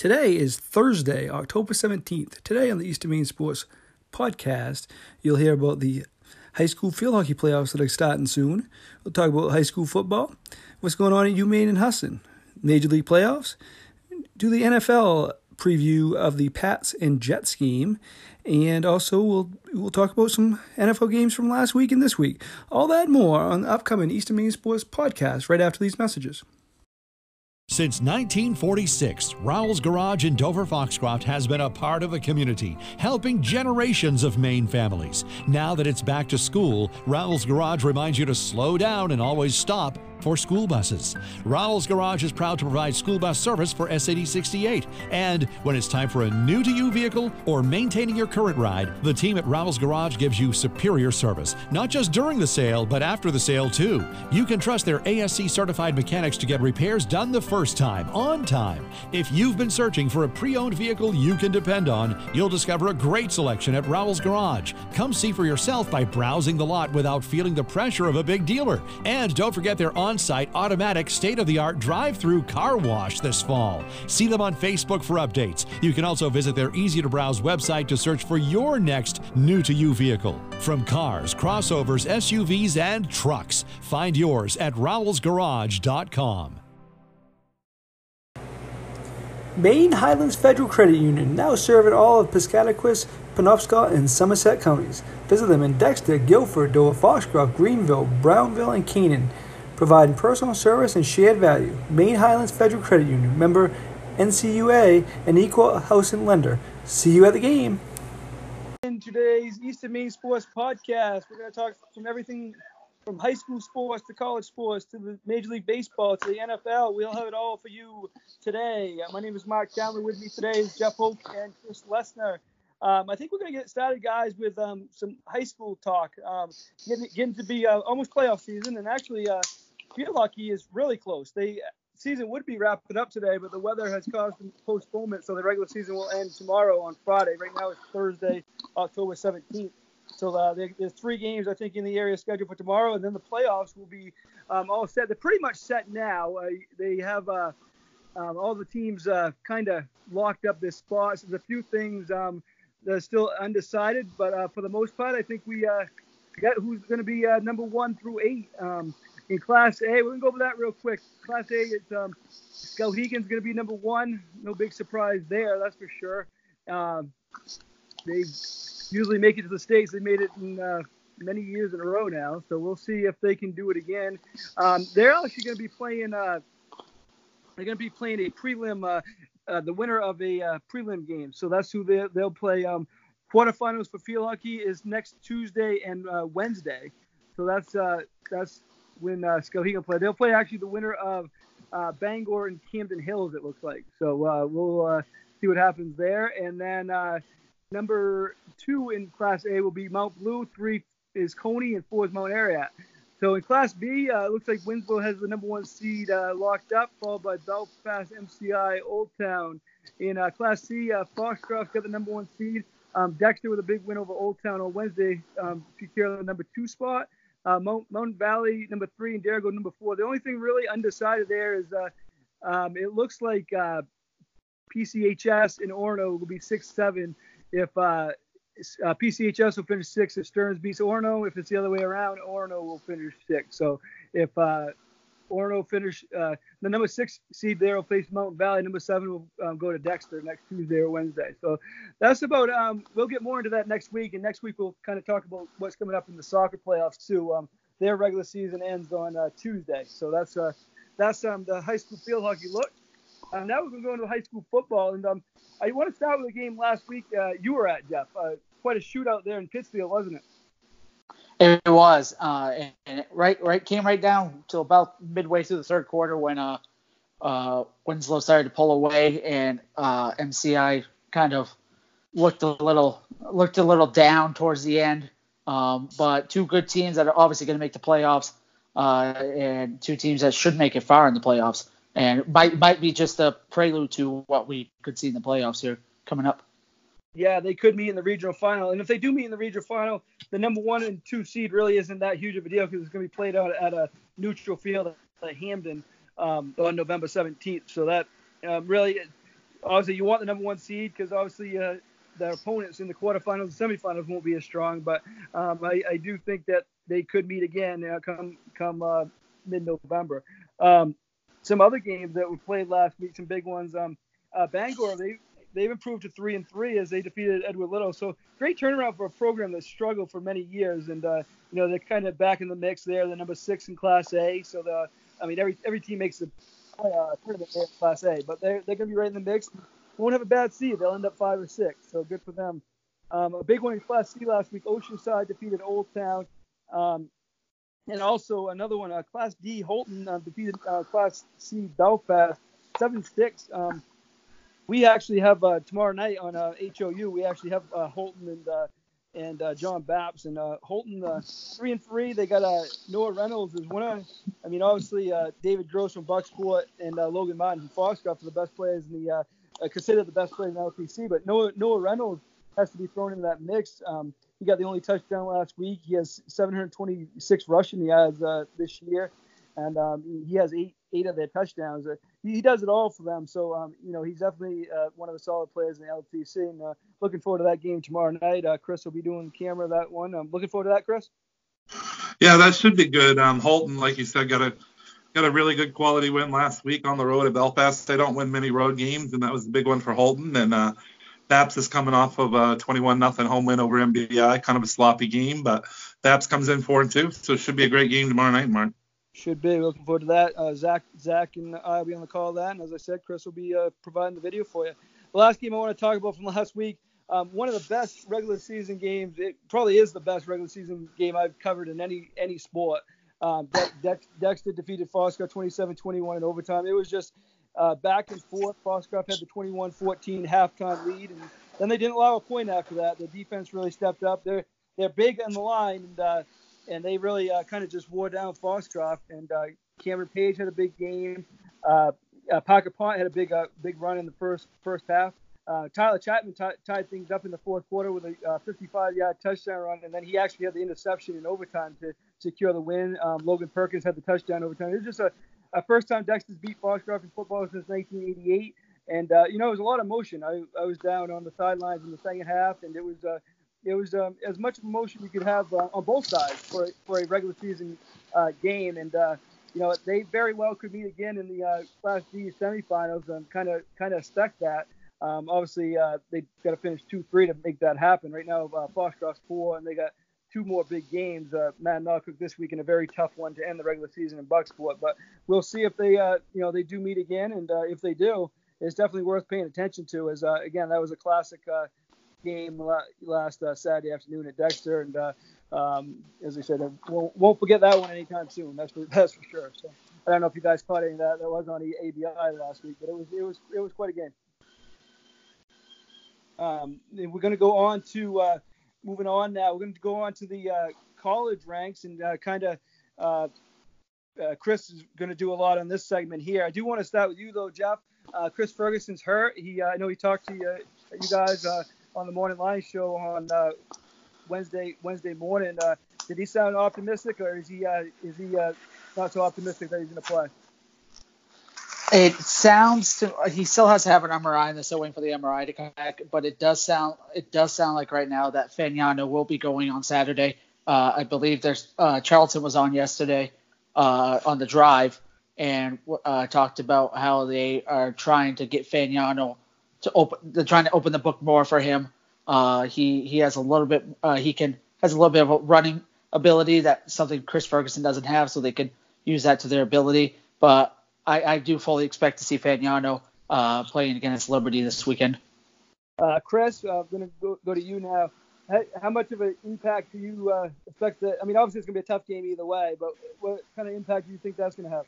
Today is Thursday, October 17th. Today on the Eastern Maine Sports podcast, you'll hear about the high school field hockey playoffs that are starting soon. We'll talk about high school football, what's going on at UMaine and Husson, Major League playoffs, do the NFL preview of the Pats and Jets game, and also we'll we'll talk about some NFL games from last week and this week. All that more on the upcoming Eastern Maine Sports podcast right after these messages. Since 1946, Rowell's Garage in Dover Foxcroft has been a part of the community, helping generations of Maine families. Now that it's back to school, Rowell's Garage reminds you to slow down and always stop for school buses. Rowell's Garage is proud to provide school bus service for SAD 68. And when it's time for a new to you vehicle or maintaining your current ride, the team at Rowell's Garage gives you superior service, not just during the sale, but after the sale too. You can trust their ASE certified mechanics to get repairs done the first time, on time. If you've been searching for a pre owned vehicle you can depend on, you'll discover a great selection at Rowell's Garage. Come see for yourself by browsing the lot without feeling the pressure of a big dealer. And don't forget their on site automatic state of the art drive through car wash this fall. See them on Facebook for updates. You can also visit their easy to browse website to search for your next new to you vehicle. From cars, crossovers, SUVs, and trucks, find yours at rowellsgarage.com. Maine Highlands Federal Credit Union, now serving all of Piscataquis, Penobscot, and Somerset counties. Visit them in Dexter, Guilford, Dover, Foxcroft, Greenville, Brownville, and Canaan, providing personal service and shared value. Maine Highlands Federal Credit Union, member NCUA, and equal housing lender. See you at the game. In today's Eastern Maine Sports Podcast, we're going to talk from everything from high school sports to college sports to the Major League Baseball to the NFL. We'll have it all for you today. Uh, my name is Mark Downley. With me today is Jeff Hope and Chris Lesnar. Um, I think we're going to get started, guys, with um, some high school talk. Um, getting, getting, to be uh, almost playoff season, and actually, uh, field hockey is really close. They season would be wrapping up today, but the weather has caused some postponement, so the regular season will end tomorrow on Friday. Right now it's Thursday, October 17th. So uh, there's three games I think in the area scheduled for tomorrow, and then the playoffs will be um, all set. They're pretty much set now. Uh, they have uh, um, all the teams uh, kind of locked up their spots. There's a few things um, that are still undecided, but uh, for the most part, I think we uh, got who's going to be number one through eight um, in Class A. We're gonna go over that real quick. Class A, it's um, Skowhegan's to be number one. No big surprise there, that's for sure. Um, they usually make it to the states. They made it in uh, many years in a row now, so we'll see if they can do it again. Um, they're actually to be playing. Uh, they're to be playing a prelim. Uh, uh, the winner of a uh, prelim game. So that's who they, they'll play. Um, quarterfinals for field hockey is next Tuesday and uh, Wednesday. So that's uh, that's when uh, Skowhegan play. They'll play actually the winner of uh, Bangor and Camden Hills. It looks like. So uh, we'll uh, see what happens there. And then uh, number two in Class A will be Mount Blue. Three is Coney, and four is Mount Ararat. So in Class B, uh, it looks like Winslow has the number one seed locked up, followed by Belfast, MCI, Old Town. In Class C, Foxcroft got the number one seed. Um, Dexter with a big win over Old Town on Wednesday, um, secure the number two spot. Uh, Mountain Valley number three and Dirigo number four. The only thing really undecided there is uh, um, it looks like uh, PCHS and Orono will be six seven if uh, uh PCHS will finish six if Stearns beats Orono. If it's the other way around, Orono will finish six. So if Orono finish uh, the number six seed there will face Mountain Valley. Number seven will um, go to Dexter next Tuesday or Wednesday. So that's about. Um, we'll get more into that next week, and next week we'll kind of talk about what's coming up in the soccer playoffs too. Um, their regular season ends on uh, Tuesday, so that's uh, that's um, the high school field hockey look. Uh, now we're going to go into high school football, and um, I want to start with a game last week uh, you were at, Jeff. Uh, quite a shootout there in Pittsfield, wasn't it? It was, uh, and, it right, right, came right down to about midway through the third quarter when uh, uh, Winslow started to pull away, and uh, MCI kind of looked a little, looked a little down towards the end. Um, but two good teams that are obviously going to make the playoffs, uh, and two teams that should make it far in the playoffs, and might might be just a prelude to what we could see in the playoffs here coming up. Yeah, they could meet in the regional final, and if they do meet in the regional final, the number one and two seed really isn't that huge of a deal because it's going to be played out at a neutral field at Hampden um, on November 17th. So that um, really, obviously you want the number one seed because obviously uh, their opponents in the quarterfinals and semifinals won't be as strong. But um, I, I, do think that they could meet again uh, come come uh, mid-November. Um, some other games that were played last week, some big ones. Um, uh, Bangor, they they've improved to three and three as they defeated Edward Little. So great turnaround for a program that struggled for many years, and uh, you know they're kind of back in the mix there. They're number six in Class A, so the I mean every every team makes the uh, tournament in Class A, but they're they're gonna be right in the mix. Won't have a bad seed. They'll end up five or six, so good for them. Um, a big one in Class C last week. Oceanside defeated Old Town. Um, and also another one, uh, Class D, Houlton uh, defeated uh, Class C, Belfast, 7 6. Um, we actually have uh, tomorrow night on HOU, uh, we actually have uh, Houlton and and John Bapst. And Houlton, 3 and 3. They got Noah Reynolds is one of, I mean, obviously, David Gross from Bucksport and Logan Martin from Foxcroft are the best players in the, considered the best players in the LTC. But Noah, Noah Reynolds has to be thrown into that mix. Um, he got the only touchdown last week. He has 726 rushing yards uh, this year, and um, he has eight eight of their touchdowns. He, he, does it all for them. So um, you know he's definitely uh, one of the solid players in the LTC. And uh, looking forward to that game tomorrow night. Uh, Chris will be doing the camera that one. I'm looking forward to that, Chris. Yeah, that should be good. Um, Houlton, like you said, got a got a really good quality win last week on the road at Belfast. They don't win many road games, and that was a big one for Houlton. And uh, Bapst is coming off of a 21 nothing home win over MDI, kind of a sloppy game, but Bapst comes in four and two, so it should be a great game tomorrow night, Mark. Should be. Looking forward to that. Uh, Zach, Zach, and I will be on the call that, and as I said, Chris will be uh, providing the video for you. The last game I want to talk about from last week, um, one of the best regular season games. It probably is the best regular season game I've covered in any any sport. Um, De- Dexter defeated Foxcroft 27-21 in overtime. It was just uh, back and forth. Foxcroft had the 21-14 halftime lead, and then they didn't allow a point after that. The defense really stepped up. They're they're big on the line, and uh, and they really uh, kind of just wore down Foxcroft. And uh, Cameron Page had a big game. Uh, uh, Parker Pont had a big uh, big run in the first first half. Uh, Tyler Chapman t- tied things up in the fourth quarter with a uh, 55-yard touchdown run, and then he actually had the interception in overtime to secure the win. Um, Logan Perkins had the touchdown overtime. It was just a, a first time Dexter's beat Foxcroft in football since 1988. And uh, you know, it was a lot of motion. I, I was down on the sidelines in the second half, and it was uh, it was um, as much emotion you could have uh, on both sides for for a regular season uh, game. And uh, you know, they very well could meet again in the uh, Class D semifinals, and kind of kind of expect that. Um, obviously, uh, they got to finish two three to make that happen. Right now, uh, four, and they got two more big games. Uh, Mattanawcook this week in a very tough one to end the regular season in Bucksport. But we'll see if they, uh, you know, they do meet again, and if they do, it's definitely worth paying attention to. As again, that was a classic game last uh, Saturday afternoon at Dexter, and uh, um, as I said, won't, won't forget that one anytime soon. That's for that's for sure. So I don't know if you guys caught any of that. That was on the ABI last week, but it was it was it was quite a game. Um, we're going to go on to uh, moving on now. We're going to go on to the uh, college ranks and uh, kind of. Uh, Chris is going to do a lot on this segment here. I do want to start with you though, Jeff. Uh, Chris Ferguson's hurt. He, uh, I know he talked to you, you guys uh, on the morning line show on uh, Wednesday Wednesday morning. Uh, did he sound optimistic, or is he uh, is he not so optimistic that he's going to play? It sounds to he still has to have an MRI, and they're still waiting for the MRI to come back. But it does sound it does sound like right now that Fagnano will be going on Saturday. I believe there's Charlton was on yesterday on the drive and uh, talked about how they are trying to get Fagnano to open. They're trying to open the book more for him. Uh, he he has a little bit. Uh, he can has a little bit of a running ability that something Chris Ferguson doesn't have, so they can use that to their ability. But I, I do fully expect to see Fagnano uh, playing against Liberty this weekend. Uh, Chris, I'm going to go, go to you now. How, how, much of an impact do you uh, expect that? I mean, obviously it's going to be a tough game either way, but what kind of impact do you think that's going to have?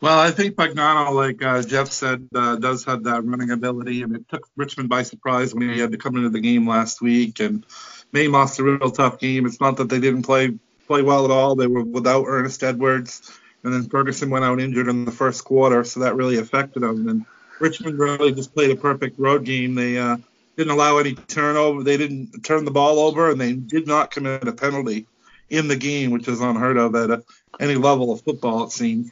Well, I think Fagnano, like uh, Jeff said, uh, does have that running ability, and it took Richmond by surprise when he had to come into the game last week. And lost a real tough game. It's not that they didn't play play well at all; they were without Earnest Edwards, and then Ferguson went out injured in the first quarter, so that really affected them. And Richmond really just played a perfect road game. They uh, didn't allow any turnover. They didn't turn the ball over, and they did not commit a penalty in the game, which is unheard of at a, any level of football, it seems.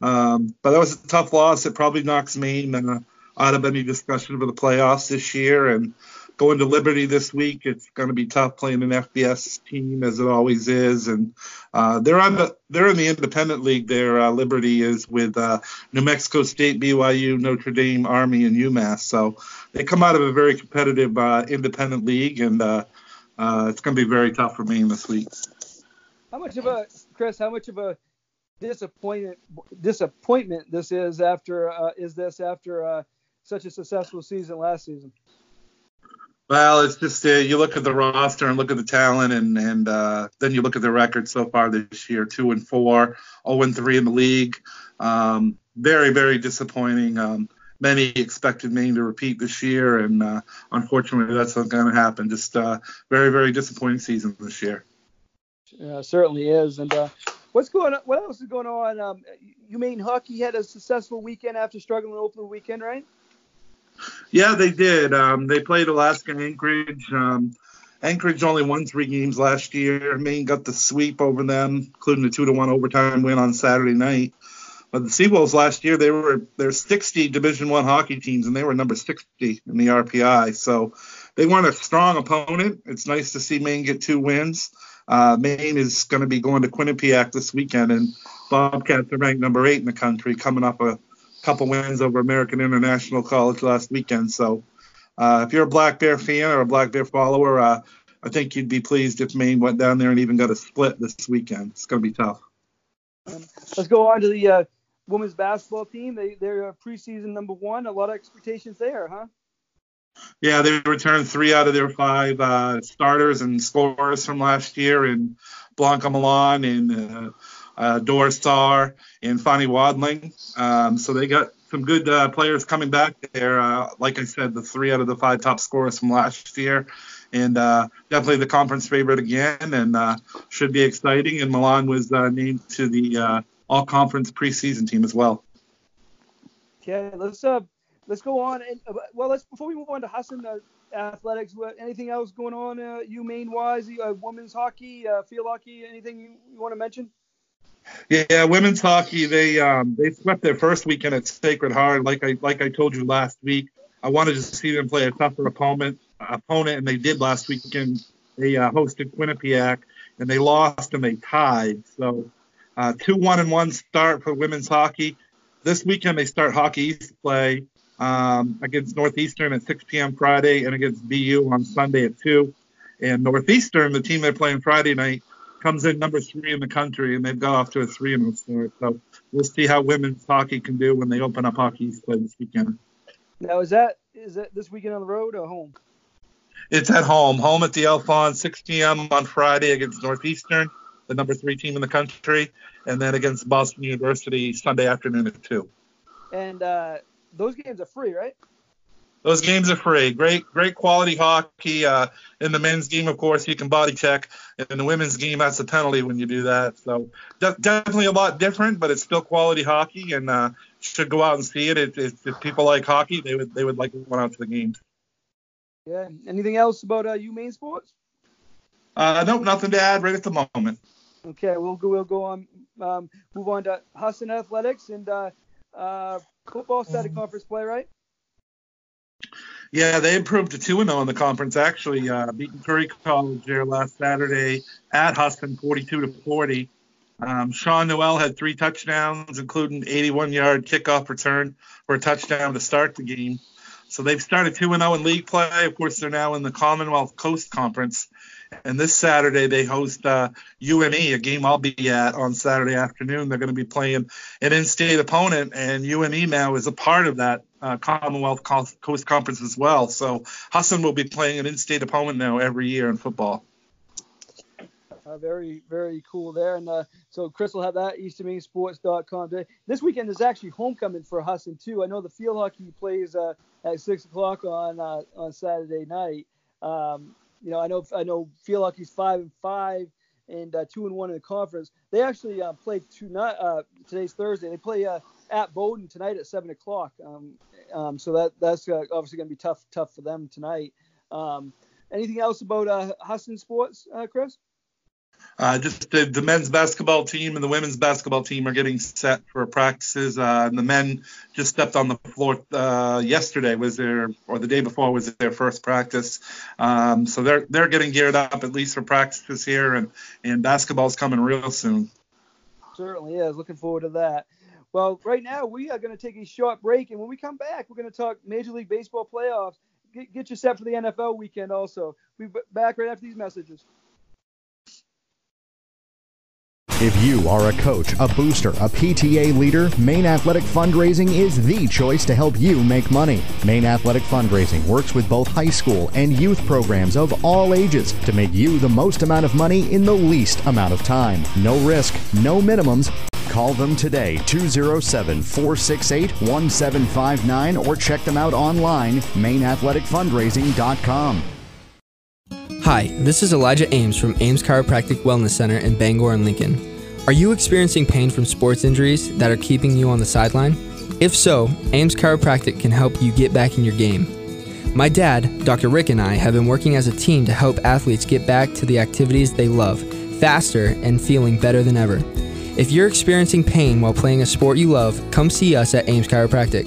Um, but that was a tough loss. It probably knocks Maine uh, out of any discussion for the playoffs this year. And going to Liberty this week, it's going to be tough playing an FBS team as it always is. And uh, they're on the they're in the independent league. There, uh, Liberty is with uh, New Mexico State, BYU, Notre Dame, Army, and UMass. So they come out of a very competitive uh, independent league, and uh, uh, it's going to be very tough for Maine this week. How much of a Chris? How much of a disappointment disappointment this is after is this after such a successful season last season? Well, it's just uh, you look at the roster and look at the talent, and and uh, then you look at the record so far this year: two and four, zero oh and three in the league. Um, very very disappointing. Um, many expected Maine to repeat this year, and uh, unfortunately, that's not going to happen. Just uh, very very disappointing season this year. Yeah, certainly is. And uh, what's going on? What else is going on? Um, UMaine hockey had a successful weekend after struggling open the weekend, right? Yeah, they did. Um, they played Alaska Anchorage. Um, Anchorage only won three games last year. Maine got the sweep over them, including the two to one overtime win on Saturday night. But the Seawolves last year, they were they're 60 Division One hockey teams, and they were number 60 in the RPI. So they weren't a strong opponent. It's nice to see Maine get two wins. Uh, Maine is going to be going to Quinnipiac this weekend, and Bobcats are ranked number eight in the country, coming up a couple wins over American International College last weekend. So uh, if you're a Black Bear fan or a Black Bear follower, uh, I think you'd be pleased if Maine went down there and even got a split this weekend. It's going to be tough. Let's go on to the uh, women's basketball team. They, they're preseason number one. A lot of expectations there, huh? Yeah, they returned three out of their five uh, starters and scorers from last year in Blanca Milan and uh, uh, Doris and Fanny Wadling. Um, so they got some good uh, players coming back there. Uh, like I said, the three out of the five top scorers from last year, and uh, definitely the conference favorite again, and uh, should be exciting. And Milan was uh, named to the uh, all conference preseason team as well. Okay, let's let's go on. And uh, well, let's before we move on to Husson uh, athletics. What, Anything else going on, uh, UMaine wise? Uh, women's hockey, uh, field hockey. Anything you, you want to mention? Yeah, women's hockey they um, they swept their first weekend at Sacred Heart. Like I like I told you last week, I wanted to see them play a tougher opponent opponent, and they did last weekend. They uh, hosted Quinnipiac, and they lost and they tied. So uh, two one and one start for women's hockey. This weekend they start Hockey East play um, against Northeastern at 6 p.m. Friday, and against BU on Sunday at two. And Northeastern, the team they're playing Friday night, comes in number three in the country, and they've got off to a three and start. So we'll see how women's hockey can do when they open up Hockey East play this weekend. Now, is that is that this weekend on the road or home? It's at home, home at the Alfond, 6 p.m. on Friday against Northeastern, the number three team in the country, and then against Boston University Sunday afternoon at two. And uh, those games are free, right? those games are free. Great, great quality hockey. Uh, in the men's game, of course, you can body check. In the women's game, that's a penalty when you do that. So de- definitely a lot different, but it's still quality hockey, and uh, should go out and see it. If, if, if, people like hockey, they would they would like to go out to the games. Yeah. Anything else about uh, UMaine sports? Uh, nope, nothing to add right at the moment. Okay, we'll go. We'll go on. Um, move on to Husson Athletics and uh, uh, football started conference play, right? Yeah, they improved to 2 0 in the conference, actually, uh, beating Curry College there last Saturday at Husson 42 to 40. Um, Sean Noel had three touchdowns, including 81 yard kickoff return for a touchdown to start the game. So they've started 2 0 in league play. Of course, they're now in the Commonwealth Coast Conference. And this Saturday, they host uh, UME, a game I'll be at on Saturday afternoon. They're going to be playing an in state opponent, and UME now is a part of that uh, Commonwealth Coast Conference as well. So Husson will be playing an in-state opponent now every year in football. Uh, very, very cool there. And uh, so Chris will have that, easternmainesports.com today. This weekend is actually homecoming for Husson, too. I know the field hockey plays uh, at 6 o'clock on uh, on Saturday night. Um, you know, I know I know feel like he's 5 and 5 and uh, 2 and 1 in the conference. They actually uh, play tonight, today's Thursday. They play at Bowdoin tonight at 7 o'clock. Um, um, so that that's uh, obviously going to be tough tough for them tonight. Um, anything else about uh, Husson Sports, uh, Chris? Uh, just the, the, men's basketball team and the women's basketball team are getting set for practices. Uh, and the men just stepped on the floor uh, yesterday was their or the day before was their first practice. Um, so they're they're getting geared up at least for practices here, and and basketball's coming real soon. Certainly is. Looking forward to that. Well, right now we are going to take a short break, and when we come back, we're going to talk Major League Baseball playoffs. Get, get you set for the NFL weekend also. We'll be back right after these messages. If you are a coach, a booster, a PTA leader, Maine Athletic Fundraising is the choice to help you make money. Maine Athletic Fundraising works with both high school and youth programs of all ages to make you the most amount of money in the least amount of time. No risk, no minimums. Call them today, 207 468 1759, or check them out online, MaineAthleticFundraising.com. Hi, this is Elijah Ames from Ames Chiropractic Wellness Center in Bangor and Lincoln. Are you experiencing pain from sports injuries that are keeping you on the sideline? If so, Ames Chiropractic can help you get back in your game. My dad, Dr. Rick, and I have been working as a team to help athletes get back to the activities they love faster and feeling better than ever. If you're experiencing pain while playing a sport you love, come see us at Ames Chiropractic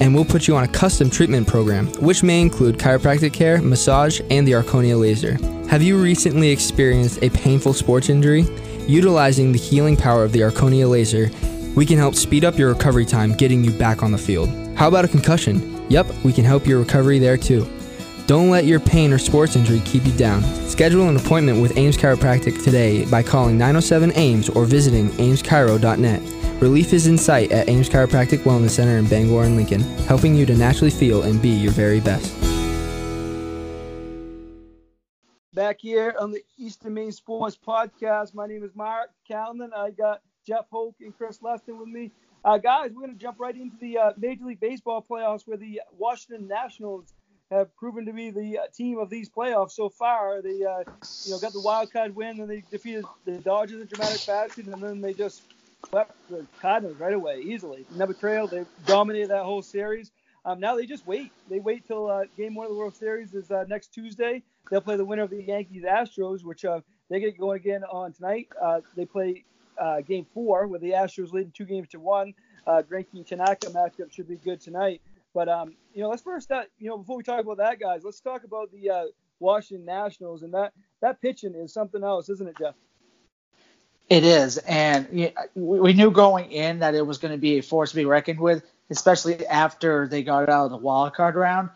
and we'll put you on a custom treatment program, which may include chiropractic care, massage, and the Erchonia laser. Have you recently experienced a painful sports injury? Utilizing the healing power of the Erchonia laser, we can help speed up your recovery time getting you back on the field. How about a concussion? Yep, we can help your recovery there too. Don't let your pain or sports injury keep you down. Schedule an appointment with Ames Chiropractic today by calling 907 AMES or visiting ameschiro.net. Relief is in sight at Ames Chiropractic Wellness Center in Bangor and Lincoln, helping you to naturally feel and be your very best. Back here on the Eastern Maine Sports Podcast, my name is Mark Calman. I got Jeff Hoke and Chris Leston with me. Uh, guys, we're going to jump right into the uh, Major League Baseball playoffs where the Washington Nationals have proven to be the uh, team of these playoffs so far. They, uh, you know, got the wild card win and they defeated the Dodgers in dramatic fashion, and then they just swept the Cardinals right away, easily. Never trailed. They dominated that whole series. Um, now they just wait. They wait till uh, game one of the World Series is uh, next Tuesday. They'll play the winner of the Yankees Astros, which uh, they get going again on tonight. Uh, they play uh, game four, where the Astros leading two games to one. Uh, Greinke Tanaka matchup should be good tonight. But um, you know, let's first start. You know, before we talk about that, guys, let's talk about the uh, Washington Nationals and that that pitching is something else, isn't it, Jeff? It is, and we knew going in that it was going to be a force to be reckoned with, especially after they got out of the wild card round.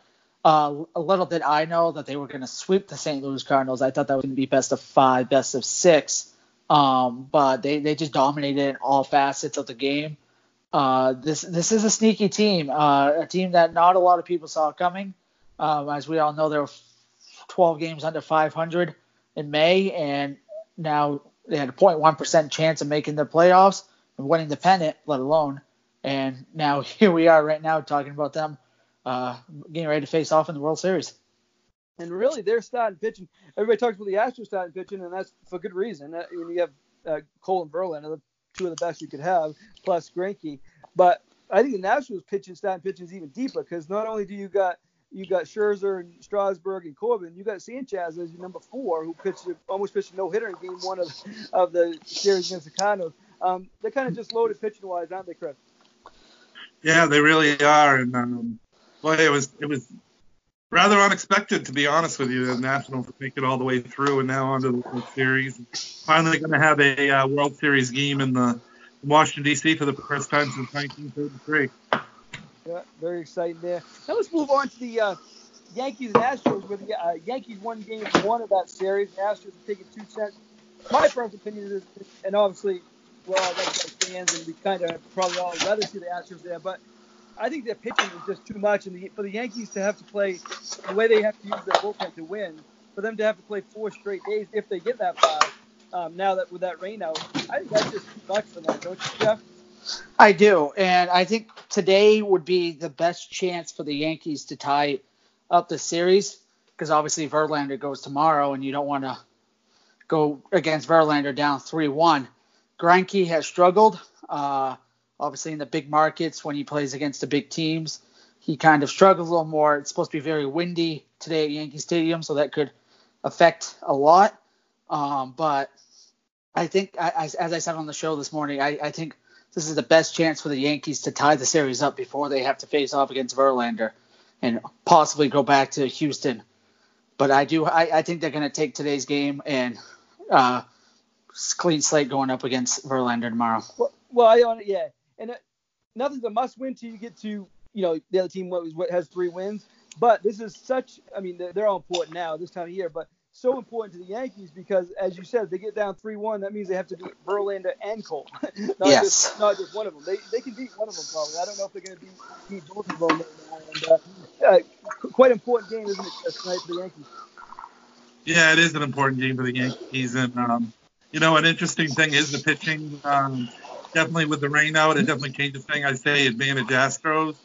Uh, little did I know that they were going to sweep the St. Louis Cardinals. I thought that was going to be best of five, best of six, um, but they, they just dominated in all facets of the game. Uh, this this is a sneaky team, uh, a team that not a lot of people saw coming. Um, as we all know, there were 12 games under 500 in May, and now they had a 0.1% chance of making the playoffs and winning the pennant, let alone. And now here we are right now talking about them uh, getting ready to face off in the World Series. And really, they're starting pitching. Everybody talks about the Astros starting pitching, and that's for good reason. Uh, when you have uh, Cole and Verlander, two of the best you could have, plus Greinke. But I think the Nationals pitching starting pitching is even deeper because not only do you got you got Scherzer and Strasburg and Corbin. You got Sanchez as your number four, who pitched almost pitched a no hitter in Game One of of the series against the Cardinals. Um, they're kind of just loaded pitching wise, aren't they, Chris? Yeah, they really are. And um, boy, it was it was rather unexpected to be honest with you. The Nationals make it all the way through, and now onto the World Series. Finally, going to have a uh, World Series game in the Washington D.C. for the first time since 1933. Yeah, very exciting there. Now let's move on to the uh, Yankees and Astros, where the uh, Yankees won game one of that series. The Astros have taken two sets. My personal opinion is, and obviously we're all Red fans, and we kind of probably all rather see the Astros there, but I think their pitching is just too much, and the, for the Yankees to have to play the way they have to use their bullpen to win, for them to have to play four straight days if they get that far, um, now that with that rain out, I think that's just too much for them, don't you, Jeff? I do, and I think today would be the best chance for the Yankees to tie up the series because obviously Verlander goes tomorrow, and you don't want to go against Verlander down three-one. Greinke has struggled, uh, obviously in the big markets when he plays against the big teams. He kind of struggles a little more. It's supposed to be very windy today at Yankee Stadium, so that could affect a lot. Um, but I think, I, as I said on the show this morning, I, I think this is the best chance for the Yankees to tie the series up before they have to face off against Verlander and possibly go back to Houston. But I do, I, I think they're going to take today's game and uh, clean slate going up against Verlander tomorrow. Well, well I yeah, and it, nothing's a must win till you get to you know the other team what, has three wins. But this is such, I mean, they're all important now this time of year, but so important to the Yankees because, as you said, if they get down three-one. That means they have to beat Verlander and Cole, not yes. just not just one of them. They, they can beat one of them probably. I don't know if they're going to beat, beat both of them. And, uh, uh, quite important game, isn't it, tonight for the Yankees? Yeah, it is an important game for the Yankees, and um, you know, an interesting thing is the pitching. Um, definitely with the rain out, it definitely changes things. I say advantage Astros.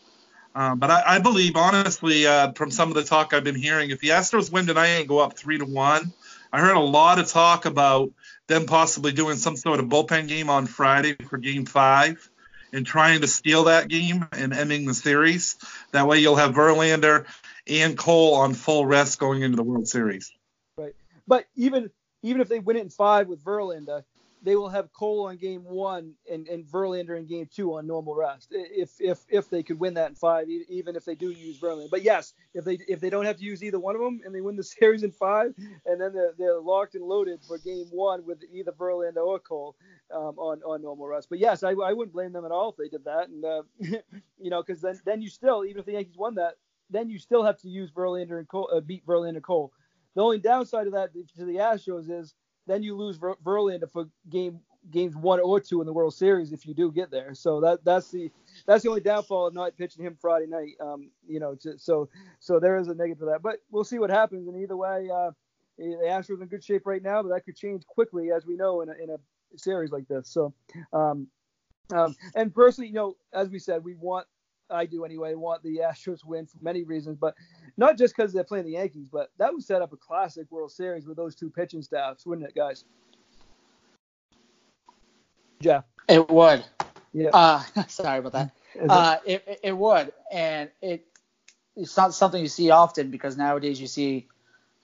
Um, but I, I, believe, honestly, uh, from some of the talk I've been hearing, if the Astros win tonight and go up three to one, I heard a lot of talk about them possibly doing some sort of bullpen game on Friday for Game Five and trying to steal that game and ending the series. That way, you'll have Verlander and Cole on full rest going into the World Series. Right, but even even if they win it in five with Verlander, they will have Cole on game one and, and Verlander in game two on normal rest. If if if they could win that in five, even if they do use Verlander. But yes, if they if they don't have to use either one of them and they win the series in five, and then they're, they're locked and loaded for game one with either Verlander or Cole um, on on normal rest. But yes, I, I wouldn't blame them at all if they did that. And uh, you know, because then then you still even if the Yankees won that, then you still have to use Verlander and Cole, uh, beat Verlander and Cole. The only downside of that to the Astros is then you lose Ver- Verlander for game games one or two in the World Series if you do get there. So that that's the that's the only downfall of not pitching him Friday night. Um, you know, to, so so there is a negative to that. But we'll see what happens. And either way, uh, the Astros are in good shape right now, but that could change quickly, as we know in a, in a series like this. So, um, um, and personally, you know, as we said, we want I do anyway, want the Astros win for many reasons, but not just because they're playing the Yankees, but that would set up a classic World Series with those two pitching staffs, wouldn't it, guys? Jeff. It would. Yeah. Uh, sorry about that. Uh, it, it would, and it it's not something you see often because nowadays you see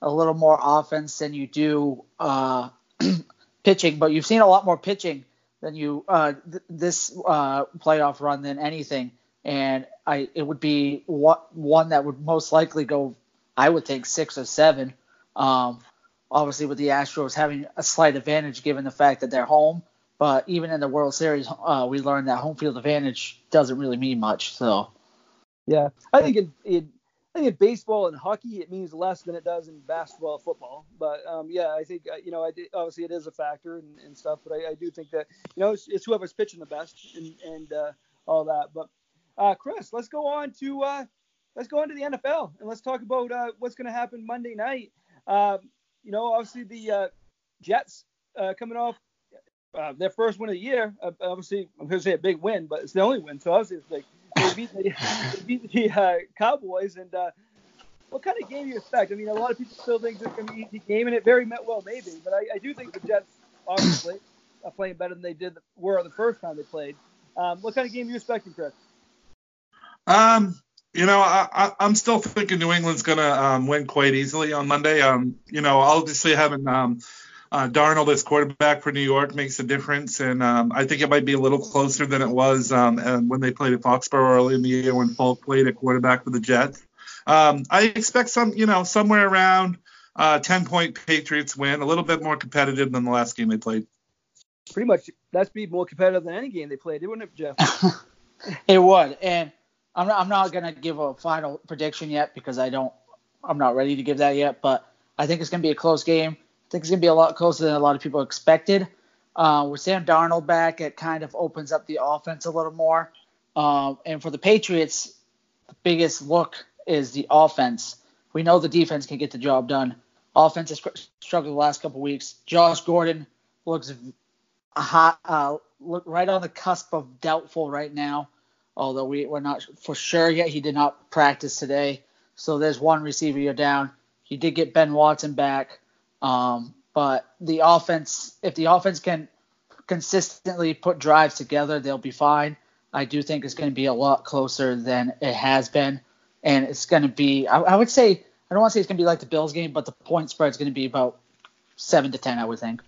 a little more offense than you do uh, pitching, but you've seen a lot more pitching than you uh, th- this uh, playoff run than anything and I it would be one that would most likely go, I would think six or seven. Um, obviously with the Astros having a slight advantage given the fact that they're home, but even in the World Series, uh, we learned that home field advantage doesn't really mean much. So. Yeah, I think in, I think in baseball and hockey it means less than it does in basketball football. But um, yeah, I think uh, you know, I obviously it is a factor and, and stuff. But I, I, do think that you know it's, it's whoever's pitching the best and, and uh, all that. But uh, Chris, let's go on to uh, let's go on to the NFL and let's talk about uh, what's going to happen Monday night. Um, you know, obviously the uh, Jets uh, coming off uh, their first win of the year. obviously, I'm going to say a big win, but it's the only win, so obviously it's big. They beat the, they beat the Cowboys, and what kind of game do you expect? I mean, a lot of people still think it's going to be an easy game, and it very well maybe, but I, I do think the Jets obviously are playing better than they did were the first time they played. Um, what kind of game are you expecting, Chris? Um, you know, I, am still thinking New England's going to um, win quite easily on Monday. Um, you know, obviously having um, uh, Darnold as quarterback for New York makes a difference, and um, I think it might be a little closer than it was um, when they played at Foxborough early in the year when Falk played at quarterback for the Jets. Um, I expect some, you know, somewhere around uh, 10 point Patriots win, a little bit more competitive than the last game they played. Pretty much, that's be more competitive than any game they played, wouldn't it, Jeff? it would, and I'm not, I'm not gonna give a final prediction yet because I don't I'm not ready to give that yet. But I think it's gonna be a close game. I think it's gonna be a lot closer than a lot of people expected. Uh, with Sam Darnold back, it kind of opens up the offense a little more. Um, and for the Patriots, the biggest look is the offense. We know the defense can get the job done. Offense has struggled the last couple weeks. Josh Gordon looks hot, uh, look right on the cusp of doubtful right now although we, we're not for sure yet. He did not practice today. So there's one receiver you're down. You did get Ben Watson back. Um, but the offense, if the offense can consistently put drives together, they'll be fine. I do think it's going to be a lot closer than it has been. And it's going to be, I, I would say, I don't want to say it's going to be like the Bills game, but the point spread is going to be about 7 to 10, I would think.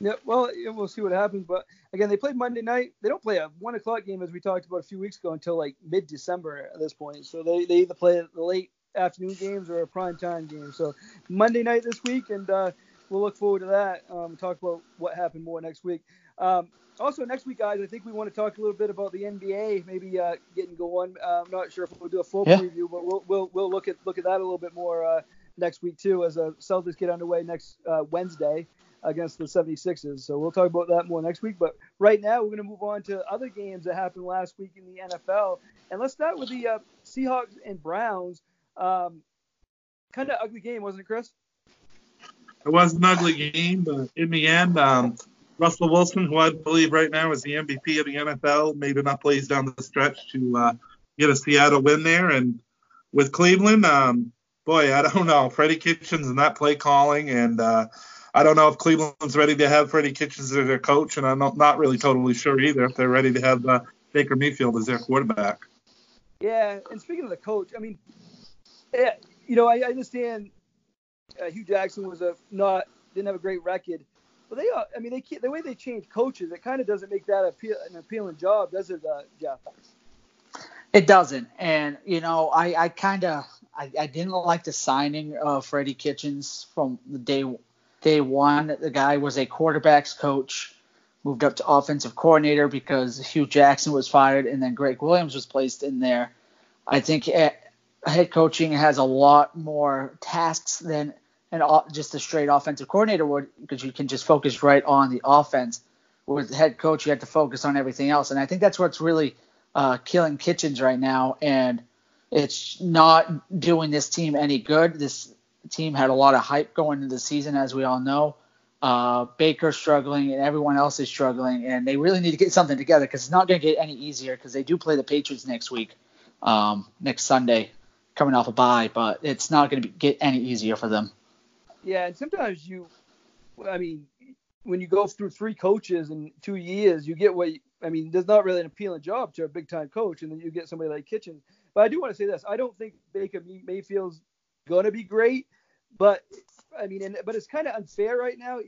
Yeah, well, we'll see what happens. But again, they play Monday night. They don't play a one o'clock game as we talked about a few weeks ago until like mid-December at this point. So they, they either play the late afternoon games or a prime time game. So Monday night this week, and uh, we'll look forward to that. Um, talk about what happened more next week. Um, also, next week, guys, I think we want to talk a little bit about the NBA, maybe uh, getting going. Uh, I'm not sure if we'll do a full yeah. preview, but we'll, we'll we'll look at look at that a little bit more uh, next week too, as the uh, Celtics get underway next uh, Wednesday against the 76ers. So we'll talk about that more next week. But right now, we're going to move on to other games that happened last week in the NFL, and let's start with the uh, Seahawks and Browns. Um, kind of ugly game, wasn't it, Chris? It was an ugly game, but in the end, um, Russell Wilson, who I believe right now is the MVP of the NFL, made enough plays down the stretch to uh, get a Seattle win there. And with Cleveland, um, boy, I don't know. Freddie Kitchens and that play calling, and uh, I don't know if Cleveland's ready to have Freddie Kitchens as their coach, and I'm not, not really totally sure either if they're ready to have uh, Baker Mayfield as their quarterback. Yeah, and speaking of the coach, I mean, yeah, you know, I, I understand uh, Hue Jackson was a not didn't have a great record but they, I mean, they the way they change coaches, it kind of doesn't make that appeal, an appealing job, does it, uh, Jeff? It doesn't, and you know, I, I kind of, I, I didn't like the signing of Freddie Kitchens from the day, day one. The guy was a quarterbacks coach, moved up to offensive coordinator because Hue Jackson was fired, and then Gregg Williams was placed in there. I think head coaching has a lot more tasks than and just a straight offensive coordinator would because you can just focus right on the offense. With head coach, you have to focus on everything else, and I think that's what's really uh, killing Kitchens right now, and it's not doing this team any good. This team had a lot of hype going into the season, as we all know. Uh, Baker struggling and everyone else is struggling, and they really need to get something together because it's not going to get any easier because they do play the Patriots next week, um, next Sunday, coming off a bye, but it's not going to get any easier for them. Yeah, and sometimes you, I mean, when you go through three coaches in two years, you get what you, I mean. There's not really an appealing job to a big time coach, and then you get somebody like Kitchen. But I do want to say this: I don't think Baker Mayfield's gonna be great, but I mean, and, but it's kind of unfair right now.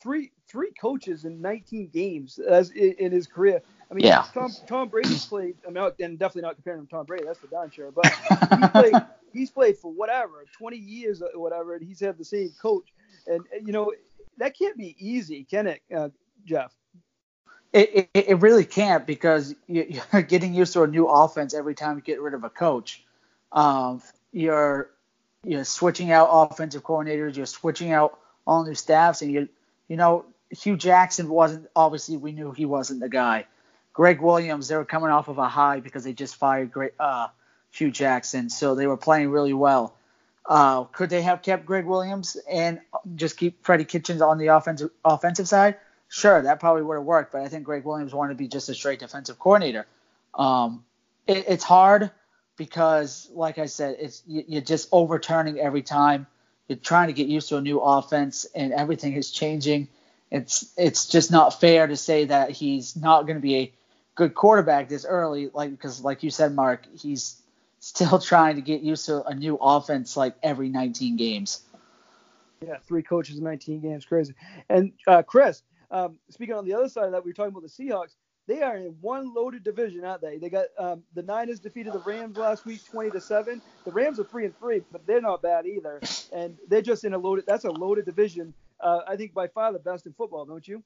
Three three coaches in 19 games as in, in his career. I mean, yeah. Tom Tom Brady's played. I mean, and definitely not comparing him to Tom Brady. That's for darn sure. But he played he's played for whatever 20 years or whatever, and he's had the same coach. And you know that can't be easy, can it, uh, Jeff? It, it, it, really can't because you're getting used to a new offense every time you get rid of a coach. Um, you're you're switching out offensive coordinators, you're switching out all new staffs, and you you know Hue Jackson wasn't obviously we knew he wasn't the guy. Gregg Williams, they were coming off of a high because they just fired great uh, Hue Jackson, so they were playing really well. Uh, could they have kept Gregg Williams and just keep Freddie Kitchens on the offensive offensive side? Sure, that probably would have worked, but I think Gregg Williams wanted to be just a straight defensive coordinator. Um, it, it's hard because, like I said, it's you, are just overturning every time. You're trying to get used to a new offense, and everything is changing. It's it's just not fair to say that he's not going to be a good quarterback this early, like because, like you said, Mark, he's still trying to get used to a new offense like every 19 games. Yeah, three coaches in 19 games, crazy. And uh, Chris, um, speaking on the other side of that, we were talking about the Seahawks. They are in one loaded division, aren't they? They got um, the Niners defeated the Rams last week, 20 to seven. The Rams are three and three, but they're not bad either. And they're just in a loaded. That's a loaded division. Uh, I think by far the best in football, don't you?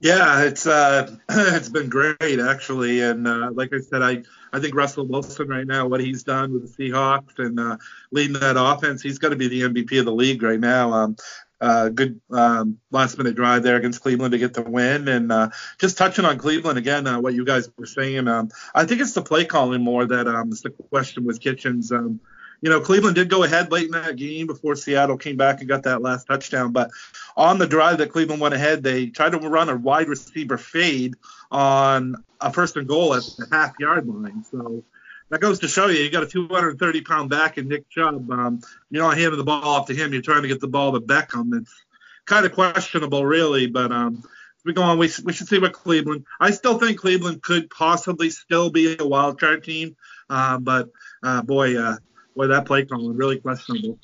Yeah, it's uh, it's been great actually, and uh, like I said, I I think Russell Wilson right now, what he's done with the Seahawks and uh, leading that offense, he's got to be the MVP of the league right now. Um, uh, good um, last minute drive there against Cleveland to get the win. And uh, just touching on Cleveland again, uh, what you guys were saying, um, I think it's the play calling more that um, is the question with Kitchens. Um, you know, Cleveland did go ahead late in that game before Seattle came back and got that last touchdown. But on the drive that Cleveland went ahead, they tried to run a wide receiver fade on a first and goal at the half yard line. So that goes to show you, you got a 230 pound back in Nick Chubb. Um, you're not handing the ball off to him. You're trying to get the ball to Beckham. It's kind of questionable, really. But um, we go on. We, we should see what Cleveland. I still think Cleveland could possibly still be a wild card team. Uh, but uh, boy, uh, boy, that play calling really questionable.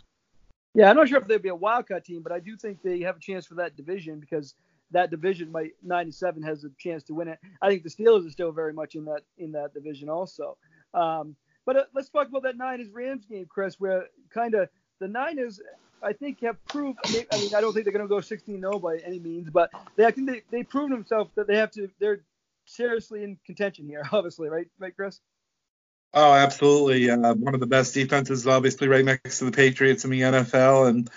Yeah, I'm not sure if they'd be a wildcat team, but I do think they have a chance for that division because that division might 97 has a chance to win it. I think the Steelers are still very much in that in that division also. Um, but uh, let's talk about that Niners Rams game, Chris, where kind of the Niners I think have proved. I mean, I don't think they're going to go 16-0 by any means, but they I think they they proved themselves that they have to. They're seriously in contention here, obviously, right, right, Chris? Oh, absolutely. Uh, one of the best defenses, obviously, right next to the Patriots in the NFL, and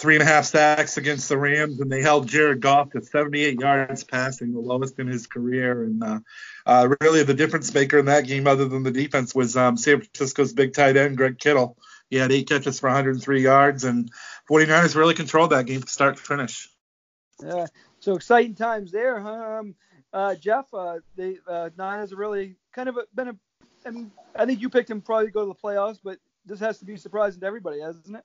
three and a half sacks against the Rams, and they held Jared Goff to 78 yards passing, the lowest in his career. And uh, uh, really, the difference maker in that game, other than the defense, was um, San Francisco's big tight end, Greg Kittle. He had eight catches for 103 yards, and 49ers really controlled that game from start to finish. Yeah, so exciting times there, huh? Um, uh, Jeff, uh, the uh, Niners really kind of been a. I mean, I think you picked him probably to go to the playoffs, but this has to be surprising to everybody, hasn't it?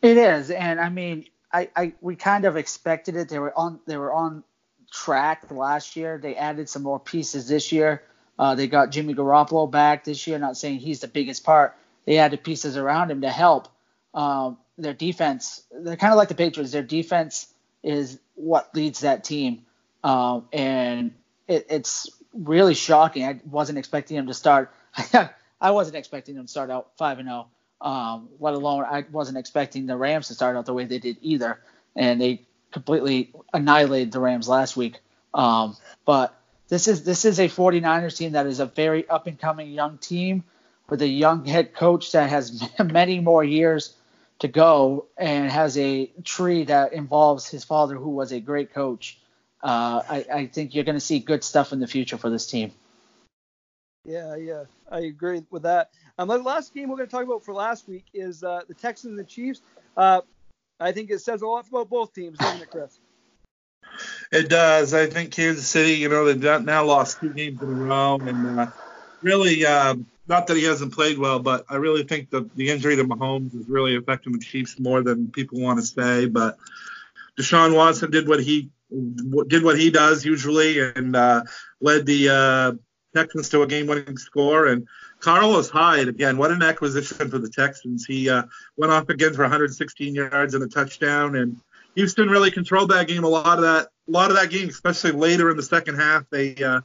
It is, and I mean, I, I we kind of expected it. They were on they were on track last year. They added some more pieces this year. Uh, they got Jimmy Garoppolo back this year. Not saying he's the biggest part. They added pieces around him to help. Um, their defense, they're kind of like the Patriots. Their defense is what leads that team, um, and it, it's really shocking. I wasn't expecting him to start. I wasn't expecting him to start out five and zero. Um, let alone I wasn't expecting the Rams to start out the way they did either, and they completely annihilated the Rams last week. Um, but this is this is a 49ers team that is a very up and coming young team with a young head coach that has many more years to go and has a tree that involves his father, who was a great coach. Uh, I, I, think you're going to see good stuff in the future for this team. Yeah, yeah, I agree with that. Um, the last game we're going to talk about for last week is uh, the Texans and the Chiefs. Uh, I think it says a lot about both teams, doesn't it, Chris? It does. I think Kansas City, you know, they've now lost two games in a row, and uh, really, um, not that he hasn't played well, but I really think the the injury to Mahomes is really affecting the Chiefs more than people want to say. But Deshaun Watson did what he did what he does usually and uh, led the uh, Texans to a game-winning score. And Carlos Hyde again, what an acquisition for the Texans. He uh, went off again for 116 yards and a touchdown, and Houston really controlled that game. A lot of that, a lot of that game, especially later in the second half, they uh,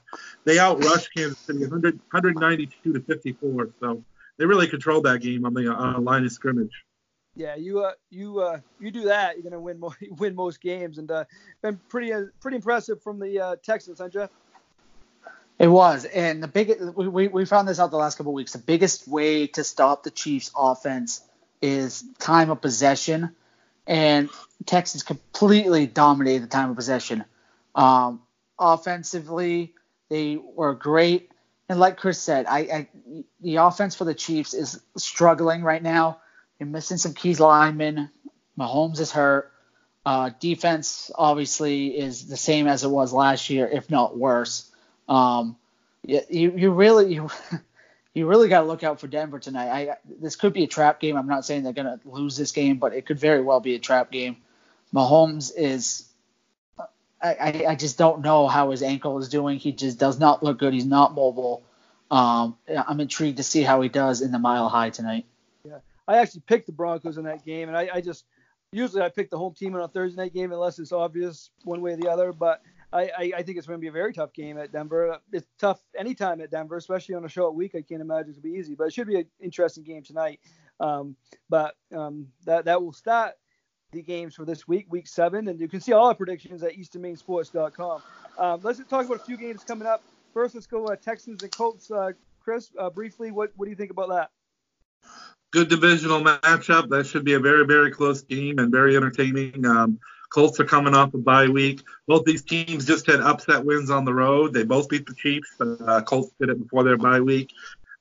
they outrushed Kansas City 100, 192 to 54. So they really controlled that game on the uh, line of scrimmage. Yeah, you uh, you uh, you do that, you're gonna win more, win most games, and uh, been pretty uh, pretty impressive from the uh, Texans, huh, Jeff? It was, and the big we, we found this out the last couple of weeks. The biggest way to stop the Chiefs' offense is time of possession and Texans completely dominated the time of possession. Um, offensively, they were great, and like Chris said, I, I, the offense for the Chiefs is struggling right now. They're missing some key linemen. Mahomes is hurt. Uh, defense obviously is the same as it was last year, if not worse. Um, you, you really you you really got to look out for Denver tonight. I this could be a trap game. I'm not saying they're to lose this game, but it could very well be a trap game. Mahomes is I, I just don't know how his ankle is doing. He just does not look good. He's not mobile. Um, I'm intrigued to see how he does in the mile high tonight. Yeah, I actually picked the Broncos in that game, and I, I just usually I pick the home team in a Thursday night game unless it's obvious one way or the other. But I, I, I think it's going to be a very tough game at Denver. It's tough anytime at Denver, especially on a short week. I can't imagine it's going to be easy, but it should be an interesting game tonight. Um, but um, that that will start the games for this week, week seven, and you can see all our predictions at EasternMaineSports.com. Um, let's talk about a few games coming up. First, let's go uh, Texans and Colts. Uh, Chris, uh, briefly, what what do you think about that? Good divisional matchup. That should be a very very close game and very entertaining. Um, Colts are coming off a bye week. Both these teams just had upset wins on the road. They both beat the Chiefs. Uh, Colts did it before their bye week.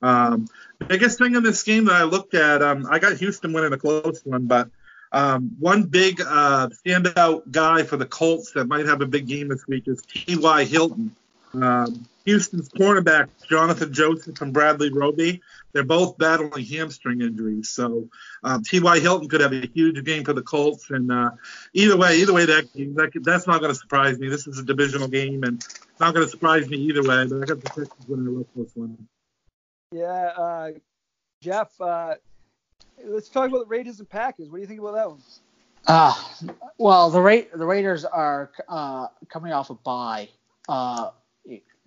Um, biggest thing in this game that I looked at, um, I got Houston winning a close one, but um, one big uh, standout guy for the Colts that might have a big game this week is T.Y. Hilton. Um, Houston's cornerback, Johnathan Joseph and Bradley Roby, they're both battling hamstring injuries. So um, T.Y. Hilton could have a huge game for the Colts. And uh, either way, either way, that, that that's not going to surprise me. This is a divisional game, and it's not going to surprise me either way. But I got the Texans winning a real close one. Yeah, uh, Jeff. Uh, let's talk about the Raiders and Packers. What do you think about that one? Uh, well, the Ra- the Raiders are uh, coming off a bye, uh,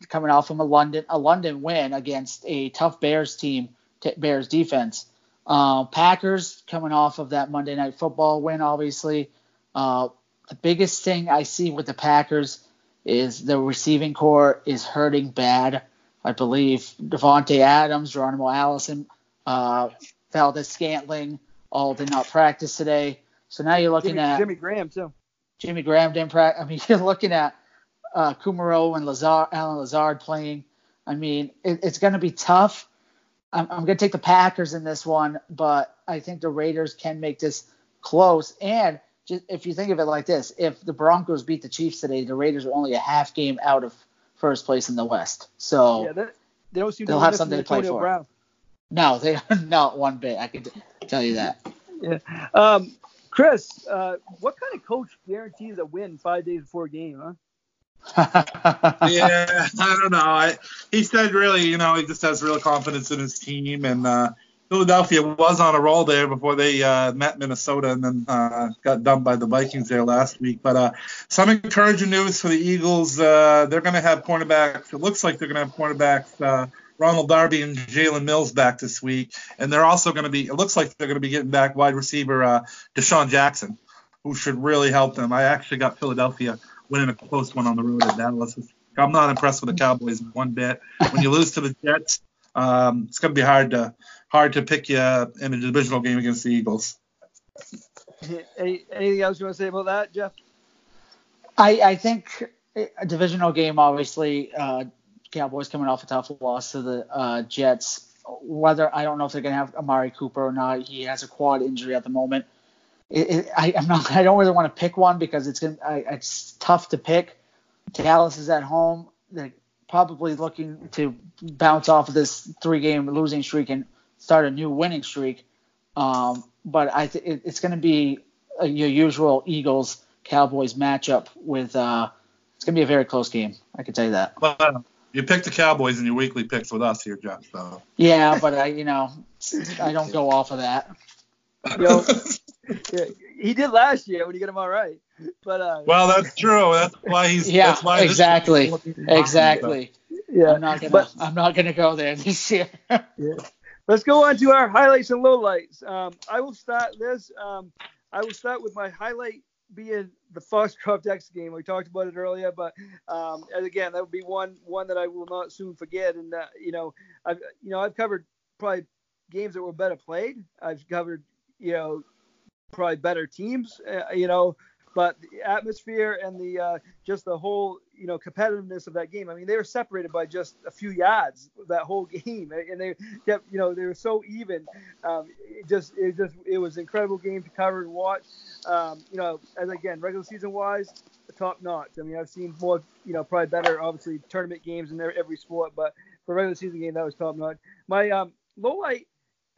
coming off from a London a London win against a tough Bears team, t- Bears defense. Uh, Packers coming off of that Monday Night Football win, obviously. Uh, the biggest thing I see with the Packers is the receiving corps is hurting bad. I believe Davante Adams, Geronimo Allison, uh, Valdes Scantling all did not practice today. So now you're looking Jimmy, at Jimmy Graham too. Jimmy Graham didn't practice. I mean, you're looking at uh, Kumerow and Lazard, Allen Lazard playing. I mean, it, it's going to be tough. I'm, I'm going to take the Packers in this one, but I think the Raiders can make this close. And just, if you think of it like this, if the Broncos beat the Chiefs today, the Raiders are only a half game out of first place in the West. So Yeah, they, they don't seem They'll to have something to play for. Brown. no, they are not one bit. I can tell you that. Yeah. Um, Chris, uh, what kind of coach guarantees a win five days before a game, huh? yeah, I don't know. I, he said really, you know, he just has real confidence in his team, and uh, Philadelphia was on a roll there before they uh, met Minnesota and then uh, got dumped by the Vikings there last week. But uh, some encouraging news for the Eagles. Uh, they're going to have cornerbacks. It looks like they're going to have cornerbacks. Uh, Ronald Darby and Jalen Mills back this week, and they're also going to be. It looks like they're going to be getting back wide receiver uh, DeSean Jackson, who should really help them. I actually got Philadelphia winning a close one on the road at Dallas. I'm not impressed with the Cowboys one bit. When you lose to the Jets, um, it's going to be hard to hard to pick you in a divisional game against the Eagles. Any, anything else you want to say about that, Jeff? I, I think a divisional game, obviously, uh, Cowboys coming off a tough loss to the uh, Jets. Whether I don't know if they're gonna have Amari Cooper or not. He has a quad injury at the moment. It, it, I, I'm not. I don't really want to pick one because it's gonna. I, it's tough to pick. Dallas is at home. They're probably looking to bounce off of this three-game losing streak and start a new winning streak. Um, but I th- it, it's going to be a, your usual Eagles Cowboys matchup with. Uh, it's going to be a very close game. I can tell you that. But uh, you picked the Cowboys in your weekly picks with us here, Jeff. So. Yeah, but I, you know, I don't go off of that. You know, yeah, he did last year when he got him all right. But uh, well, that's true. That's why he's. Yeah, that's why exactly, exactly. yeah, I'm not gonna. but I'm not gonna go there this year. yeah. let's go on to our highlights and lowlights. Um, I will start this. Um, I will start with my highlight being the Foxcroft X game. We talked about it earlier, but um, and again, that would be one one that I will not soon forget. And uh, you know, I've you know I've covered probably games that were better played. I've covered you know probably better teams. Uh, you know, but the atmosphere and the uh, just the whole you know competitiveness of that game. I mean, they were separated by just a few yards that whole game, and they kept you know they were so even. Um, it just it just it was incredible game to cover and watch. Um, you know, as again regular season wise, top notch. I mean, I've seen more you know probably better obviously tournament games in every every sport, but for regular season game that was top notch. My um, low light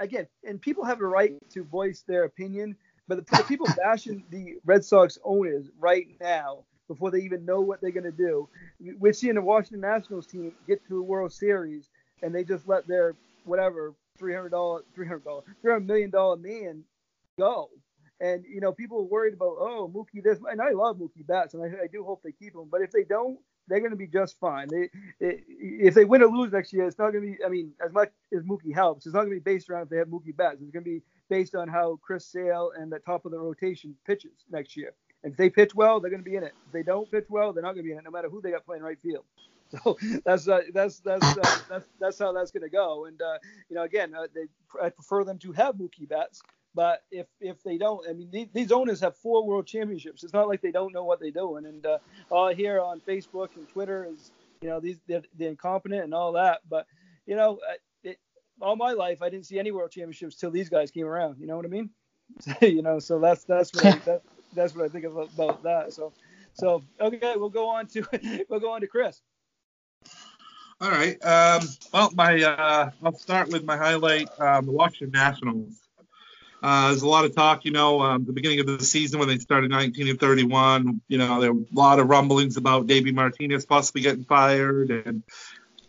again, and people have a right to voice their opinion. But the, the people bashing the Red Sox owners right now, before they even know what they're going to do, we're seeing the Washington Nationals team get to a World Series, and they just let their whatever three hundred dollar, three hundred dollar, three hundred million dollar man go. And you know, people are worried about oh Mookie this, and I love Mookie Betts, and I, I do hope they keep him. But if they don't, they're going to be just fine. They, they, if they win or lose next year, it's not going to be. I mean, as much as Mookie helps, it's not going to be based around if they have Mookie Betts. It's going to be based on how Chris Sale and the top of the rotation pitches next year. And if they pitch well, they're going to be in it. If they don't pitch well, they're not going to be in it, no matter who they got playing right field. So that's uh, that's that's uh, that's that's how that's going to go. And uh, you know, again, uh, they, I prefer them to have Mookie Betts. But if if they don't, I mean, these, these owners have four world championships. It's not like they don't know what they're doing. And uh, all hear on Facebook and Twitter is, you know, these they're, they're incompetent and all that. But you know, it, all my life I didn't see any world championships till these guys came around. You know what I mean? you know, so that's that's what I, that, that's what I think about, about that. So so okay, we'll go on to we'll go on to Chris. All right. Um, well, my uh, I'll start with my highlight, um, the Washington Nationals. Uh, there's a lot of talk, you know, um, the beginning of the season when they started 19 and 31. You know, there were a lot of rumblings about Davey Martinez possibly getting fired, and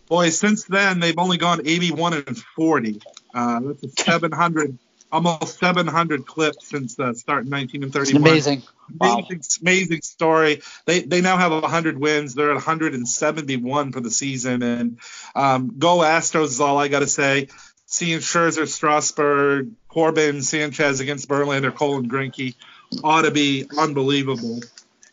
boy, since then they've only gone 81 and 40. Uh, that's a 700 almost 700 clips since the start in 1931. Amazing. Wow. Amazing, amazing story. They they now have 100 wins. They're at 171 for the season. And um, go Astros is all I got to say. Seeing Scherzer, Strasburg, Corbin, Sanchez against Verlander, Cole, and Greinke ought to be unbelievable.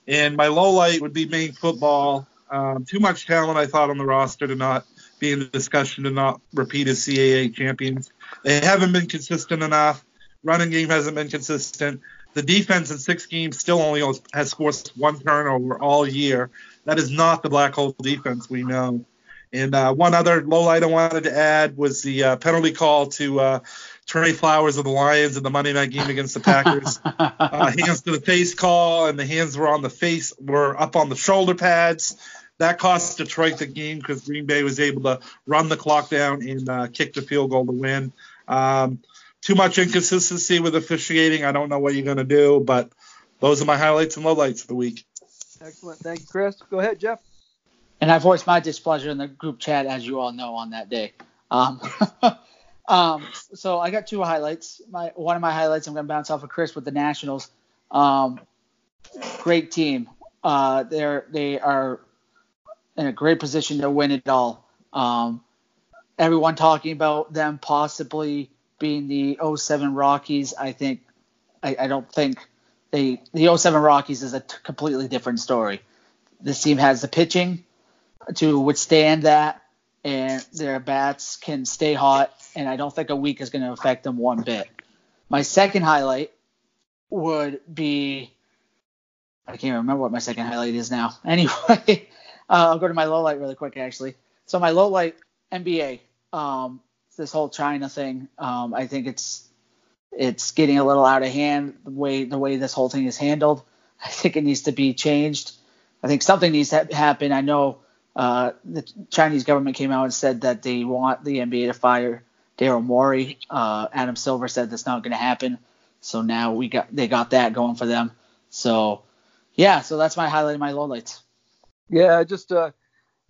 And my low light would be Maine football. Um, too much talent, I thought, on the roster to not be in the discussion to not repeat as CAA champions. They haven't been consistent enough. Running game hasn't been consistent. The defense in six games still only has scored one turnover all year. That is not the black hole defense we know. And uh, one other low light I wanted to add was the uh, penalty call to uh, Trey Flowers of the Lions in the Monday night game against the Packers. uh, hands to the face call, and the hands were on the face, were up on the shoulder pads. That cost Detroit the game because Green Bay was able to run the clock down and uh, kick the field goal to win. Um, too much inconsistency with officiating. I don't know what you're going to do, but those are my highlights and lowlights of the week. Excellent. Thank you, Chris. Go ahead, Jeff. And I voiced my displeasure in the group chat, as you all know, on that day. Um, um, so I got two highlights. My one of my highlights, I'm going to bounce off of Chris with the Nationals. Um, great team. Uh, they're they are in a great position to win it all. Um, everyone talking about them possibly being the 07 Rockies. I think I, I don't think they the 07 Rockies is a t- completely different story. This team has the pitching to withstand that, and their bats can stay hot. And I don't think a week is going to affect them one bit. My second highlight would be I can't remember what my second highlight is now. Anyway, uh, I'll go to my low light really quick, actually. So my low light NBA, um, this whole China thing. Um, I think it's it's getting a little out of hand the way the way this whole thing is handled. I think it needs to be changed. I think something needs to happen. I know uh, the Chinese government came out and said that they want the NBA to fire Daryl Morey. Uh, Adam Silver said that's not going to happen. So now we got they got that going for them. So yeah, so that's my highlight of my lowlights. Yeah, just uh,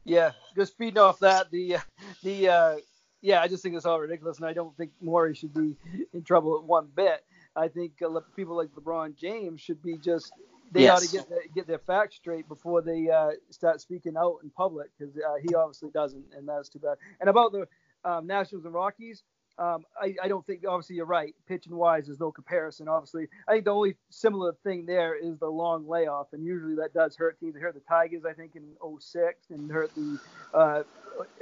yeah, just feeding off that. The the uh, yeah, I just think it's all ridiculous, and I don't think Morey should be in trouble one bit. I think uh, people like LeBron James should be just they yes. ought to get the, get their facts straight before they uh, start speaking out in public because uh, he obviously doesn't, and that's too bad. And about the um, Nationals and Rockies, um, I, I, don't think obviously you're right. Pitching wise, there's no comparison. Obviously, I think the only similar thing there is the long layoff, and usually that does hurt teams. It hurt the Tigers, I think, in 06, and hurt the uh,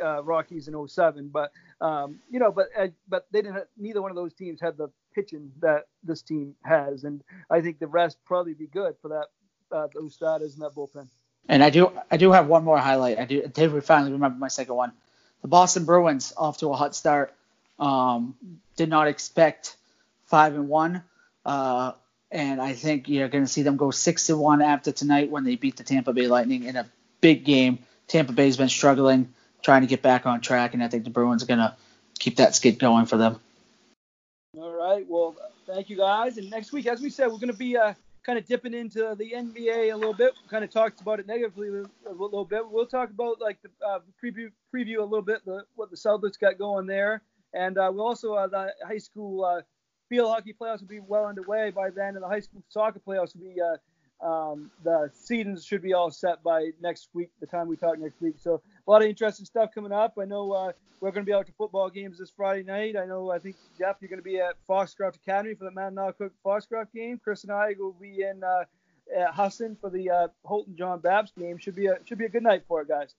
uh, Rockies in 07. But um, you know, but uh, but they didn't. Have, neither one of those teams had the pitching that this team has, and I think the rest probably be good for that uh, those starters and that bullpen. And I do I do have one more highlight. I do did finally remember my second one. The Boston Bruins off to a hot start um, did not expect five and one, uh, and I think you're going to see them go six and one after tonight when they beat the Tampa Bay Lightning in a big game. Tampa Bay's been struggling, trying to get back on track, and I think the Bruins are going to keep that skid going for them. All right. Well, thank you guys. And next week, as we said, we're going to be uh, kind of dipping into the NBA a little bit. We kind of talked about it negatively a little bit. We'll talk about like the uh, preview preview a little bit the, what the Celtics got going there. And uh, we also uh, the high school uh, field hockey playoffs will be well underway by then, and the high school soccer playoffs will be uh, um, the seasons should be all set by next week, the time we talk next week. So a lot of interesting stuff coming up. I know uh, we're going to be out to football games this Friday night. I know I think Jeff, you're going to be at Foxcroft Academy for the Matt Cook Foxcroft game. Chris and I will be in uh, at Husson for the uh, Houlton John Bapst game. Should be a should be a good night for it, guys.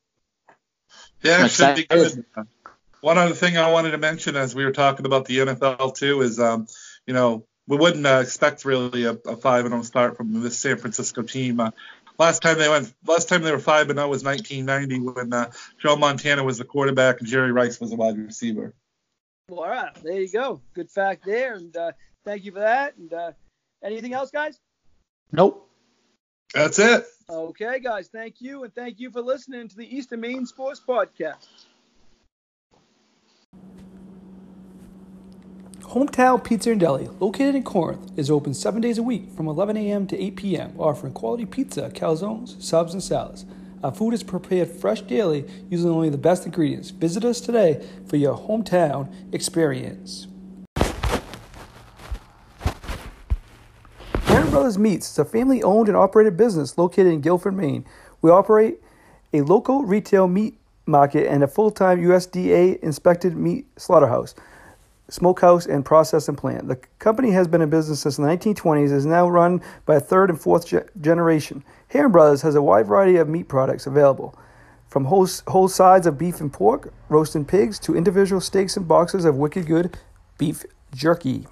Yeah, it should be good. One other thing I wanted to mention as we were talking about the NFL too is, um, you know, we wouldn't uh, expect really a, a five and zero start from this San Francisco team. Uh, last time they went, last time they were five and zero was 1990 when uh, Joe Montana was the quarterback and Jerry Rice was the wide receiver. Well, all right, there you go. Good fact there, and uh, thank you for that. And uh, anything else, guys? Nope. That's it. Okay, guys. Thank you, and thank you for listening to the Eastern Maine Sports Podcast. Hometown Pizza and Deli, located in Corinth, is open seven days a week from 11 a.m. to 8 p.m., offering quality pizza, calzones, subs, and salads. Our food is prepared fresh daily using only the best ingredients. Visit us today for your hometown experience. Brothers Meats is a family owned and operated business located in Guilford, Maine. We operate a local retail meat market and a full time USDA inspected meat slaughterhouse, smokehouse, and processing plant. The company has been in business since the 1920s and is now run by a third and fourth ge- generation. Herring Brothers has a wide variety of meat products available. From whole, whole sides of beef and pork, roasted pigs, to individual steaks and boxes of wicked good beef jerky.